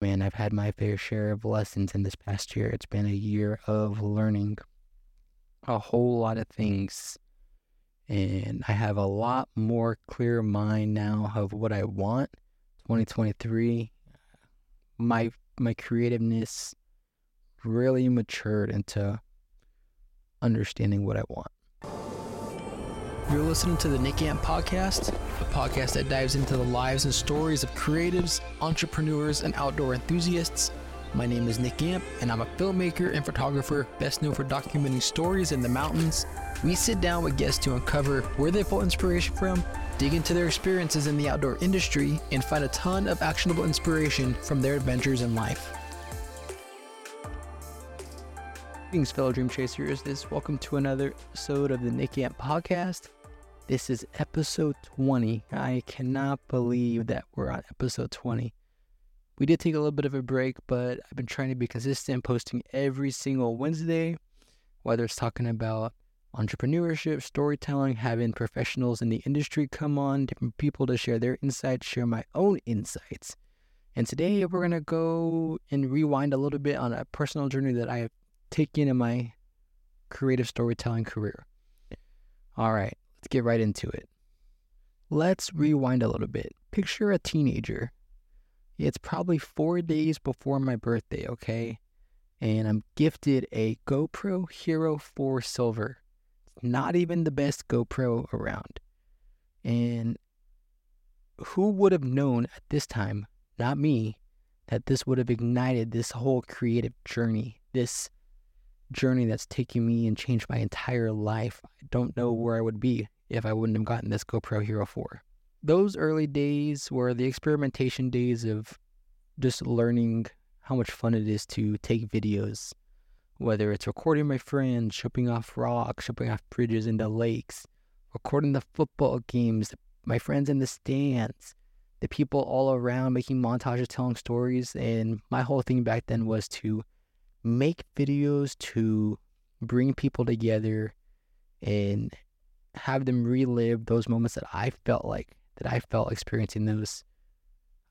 Man, I've had my fair share of lessons in this past year. It's been a year of learning a whole lot of things. And I have a lot more clear mind now of what I want. 2023, my my creativeness really matured into understanding what I want. You're listening to the Nick Amp Podcast, a podcast that dives into the lives and stories of creatives, entrepreneurs, and outdoor enthusiasts. My name is Nick Amp, and I'm a filmmaker and photographer best known for documenting stories in the mountains. We sit down with guests to uncover where they pull inspiration from, dig into their experiences in the outdoor industry, and find a ton of actionable inspiration from their adventures in life. Greetings, fellow dream chasers. This welcome to another episode of the Nick Amp Podcast. This is episode 20. I cannot believe that we're on episode 20. We did take a little bit of a break, but I've been trying to be consistent, posting every single Wednesday, whether it's talking about entrepreneurship, storytelling, having professionals in the industry come on, different people to share their insights, share my own insights. And today we're going to go and rewind a little bit on a personal journey that I have taken in my creative storytelling career. All right, let's get right into it. Let's hmm. rewind a little bit. Picture a teenager. It's probably four days before my birthday, okay? And I'm gifted a GoPro Hero 4 Silver. It's not even the best GoPro around. And who would have known at this time, not me, that this would have ignited this whole creative journey, this journey that's taken me and changed my entire life. I don't know where I would be if I wouldn't have gotten this GoPro Hero 4. Those early days were the experimentation days of just learning how much fun it is to take videos, whether it's recording my friends, jumping off rocks, jumping off bridges into lakes, recording the football games, my friends in the stands, the people all around making montages, telling stories. And my whole thing back then was to make videos to bring people together and have them relive those moments that I felt like that I felt experiencing those.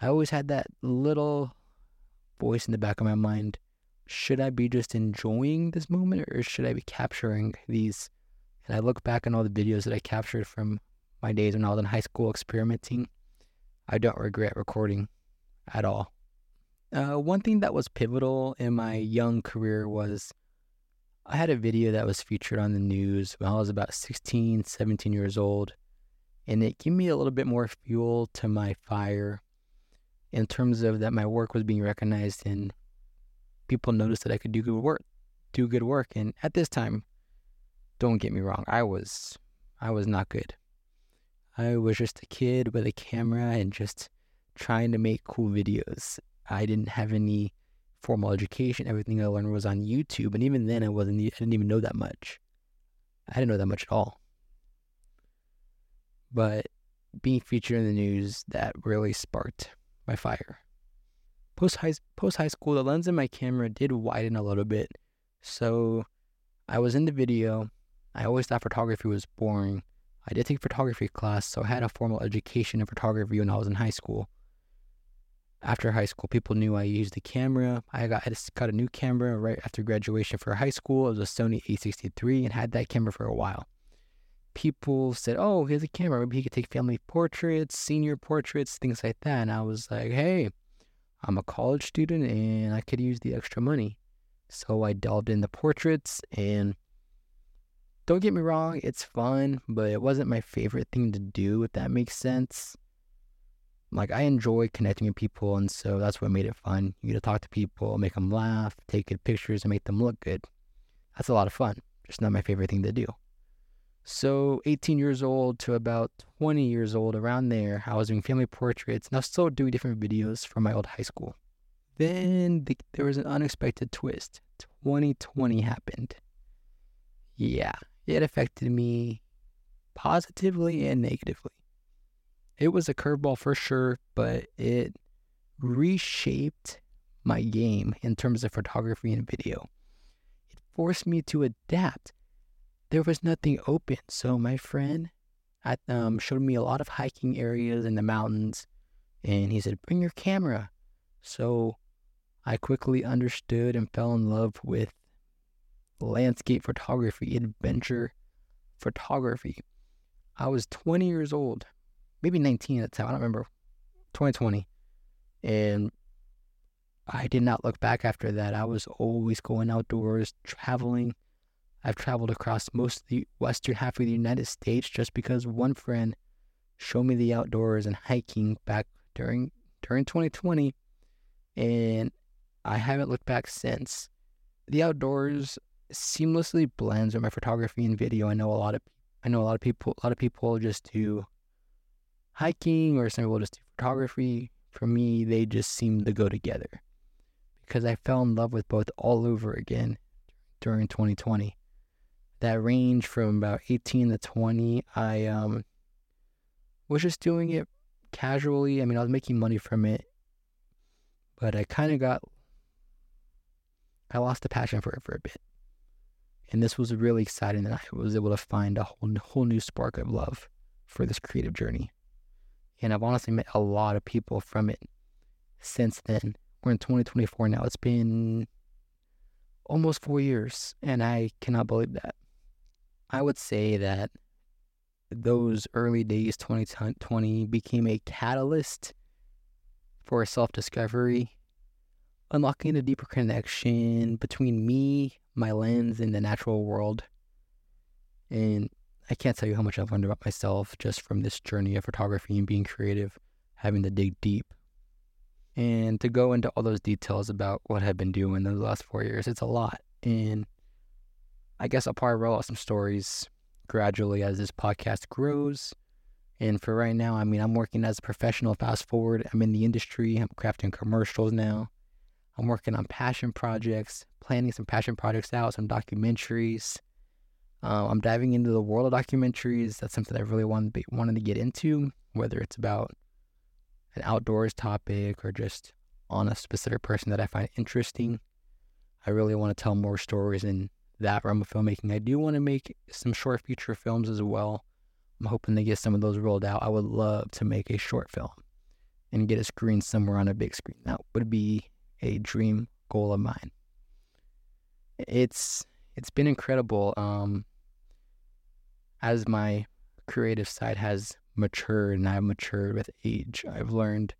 I always had that little voice in the back of my mind. Should I be just enjoying this moment or should I be capturing these? And I look back on all the videos that I captured from my days when I was in high school experimenting. I don't regret recording at all. Uh, one thing that was pivotal in my young career was I had a video that was featured on the news when I was about 16, 17 years old. And it gave me a little bit more fuel to my fire in terms of that my work was being recognized and people noticed that I could do good work, do good work. And at this time, don't get me wrong, I was, I was not good. I was just a kid with a camera and just trying to make cool videos. I didn't have any formal education. Everything I learned was on YouTube, and even then, I wasn't. I didn't even know that much. I didn't know that much at all. But being featured in the news that really sparked my fire. Post high post high school, the lens in my camera did widen a little bit, so I was in the video. I always thought photography was boring. I did take photography class, so I had a formal education in photography when I was in high school after high school, people knew I used the camera. I got I got a new camera right after graduation for high school. It was a Sony A63 and had that camera for a while. People said, "Oh, he has a camera. Maybe he could take family portraits, senior portraits, things like that." And I was like, "Hey, I'm a college student and I could use the extra money." So I delved into portraits and don't get me wrong, it's fun, but it wasn't my favorite thing to do, if that makes sense like I enjoy connecting with people, and so that's what made it fun. You get to talk to people, make them laugh, take good pictures, and make them look good. That's a lot of fun. Just not my favorite thing to do. So, 18 years old to about 20 years old, around there, I was doing family portraits, and I was still doing different videos from my old high school. Then the, there was an unexpected twist. 2020 happened. Yeah, it affected me positively and negatively it was a curveball for sure, but it reshaped my game in terms of photography and video. It forced me to adapt. There was nothing open, so my friend at, um, showed me a lot of hiking areas in the mountains, and he said, "Bring your camera." So I quickly understood and fell in love with landscape photography, adventure photography. I was 20 years old, maybe 19 at the time, I don't remember, 2020. And I did not look back after that. I was always going outdoors, traveling. I've traveled across most of the western half of the United States just because one friend showed me the outdoors and hiking back during during 2020 and I haven't looked back since. The outdoors seamlessly blends with my photography and video. I know a lot of I know a lot of people a lot of people just do hiking or some people just do photography. For me, they just seem to go together because I fell in love with both all over again during 2020. That range from about 18 to 20, I um was just doing it casually. I mean, I was making money from it, but I kind of got I lost the passion for it for a bit. And this was really exciting that I was able to find a whole, whole new spark of love for this creative journey. And I've honestly met a lot of people from it since then. We're in 2024 now. It's been almost four years, and I cannot believe that. I would say that those early days, 2020, became a catalyst for self discovery unlocking a deeper connection between me, my lens, and the natural world. And I can't tell you how much I've learned about myself just from this journey of photography and being creative, having to dig deep. And to go into all those details about what I've been doing the last four years, it's a lot. And I guess I'll probably roll out some stories gradually as this podcast grows. And for right now, I mean, I'm working as a professional. Fast forward, I'm in the industry. I'm crafting commercials now. I'm working on passion projects, planning some passion projects out, some documentaries. Uh, I'm diving into the world of documentaries. That's something I really wanted to, wanted to get into, whether it's about an outdoors topic or just on a specific person that I find interesting. I really want to tell more stories in that realm of filmmaking. I do want to make some short feature films as well. I'm hoping to get some of those rolled out. I would love to make a short film and get a screen somewhere on a big screen. That would be a dream goal of mine. It's it's been incredible. Um, as my creative side has matured and I've matured with age, I've learned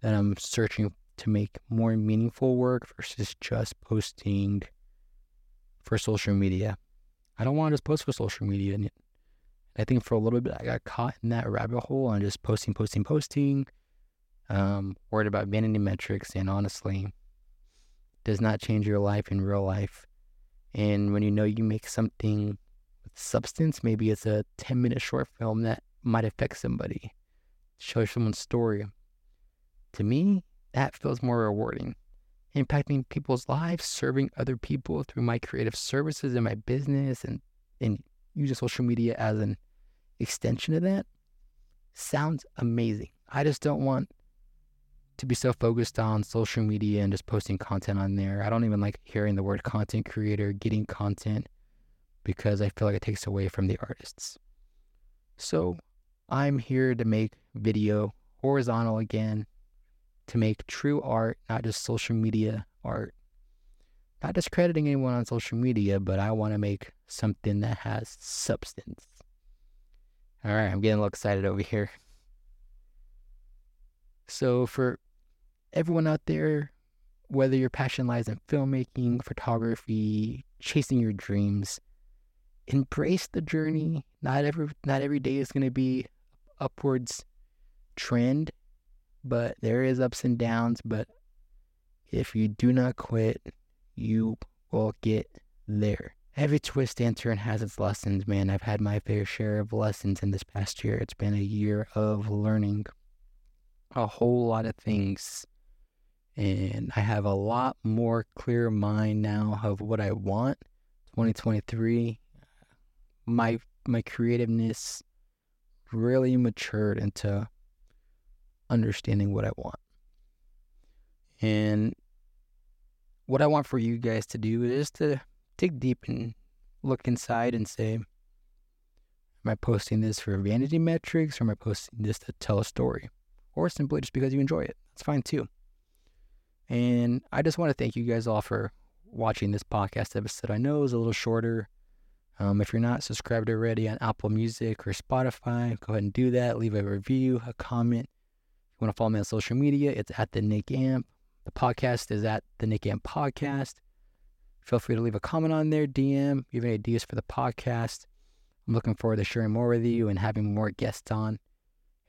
that I'm searching to make more meaningful work versus just posting for social media. I don't want to just post for social media. And I think for a little bit, I got caught in that rabbit hole and just posting, posting, posting, um, worried about vanity metrics, and honestly, does not change your life in real life. And when you know you make something with substance, maybe it's a 10 minute short film that might affect somebody, show someone's story. To me, that feels more rewarding. Impacting people's lives, serving other people through my creative services and my business, and, and using social media as an extension of that sounds amazing. I just don't want to be so focused on social media and just posting content on there. I don't even like hearing the word content creator, getting content, because I feel like it takes away from the artists. So I'm here to make video horizontal again, to make true art, not just social media art. Not discrediting anyone on social media, but I want to make something that has substance. All right, I'm getting a little excited over here. So, for everyone out there, whether your passion lies in filmmaking, photography, chasing your dreams, embrace the journey. Not every not every day is going to be upwards trend, but there is ups and downs, but if you do not quit, you will get there. Every twist and turn has its lessons, man. I've had my fair share of lessons in this past year. It's been a year of learning a whole lot of things and I have a lot more clear mind now of what I want. Hmm. 2023, my my creativeness really matured into understanding what I want. And what I want for you guys to do is to dig deep and look inside and say, Am I posting this for vanity metrics or am I posting this to tell a story? Or simply just because you enjoy it? That's fine too. And I just want to thank you guys all for watching this podcast episode. I know it was a little shorter. Um, if you're not subscribed already on Apple Music or Spotify, go ahead and do that. Leave a review, a comment. If you want to follow me on social media, it's at the Nick Amp. The podcast is at the Nick Amp Podcast. Feel free to leave a comment on there, DM. Any ideas for the podcast, I'm looking forward to sharing more with you and having more guests on.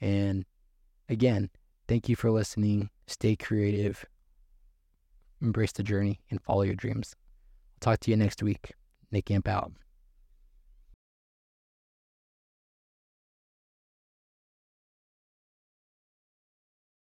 And again, thank you for listening. Stay creative, embrace the journey, and follow your dreams. I'll talk to you next week. Nick Amp out.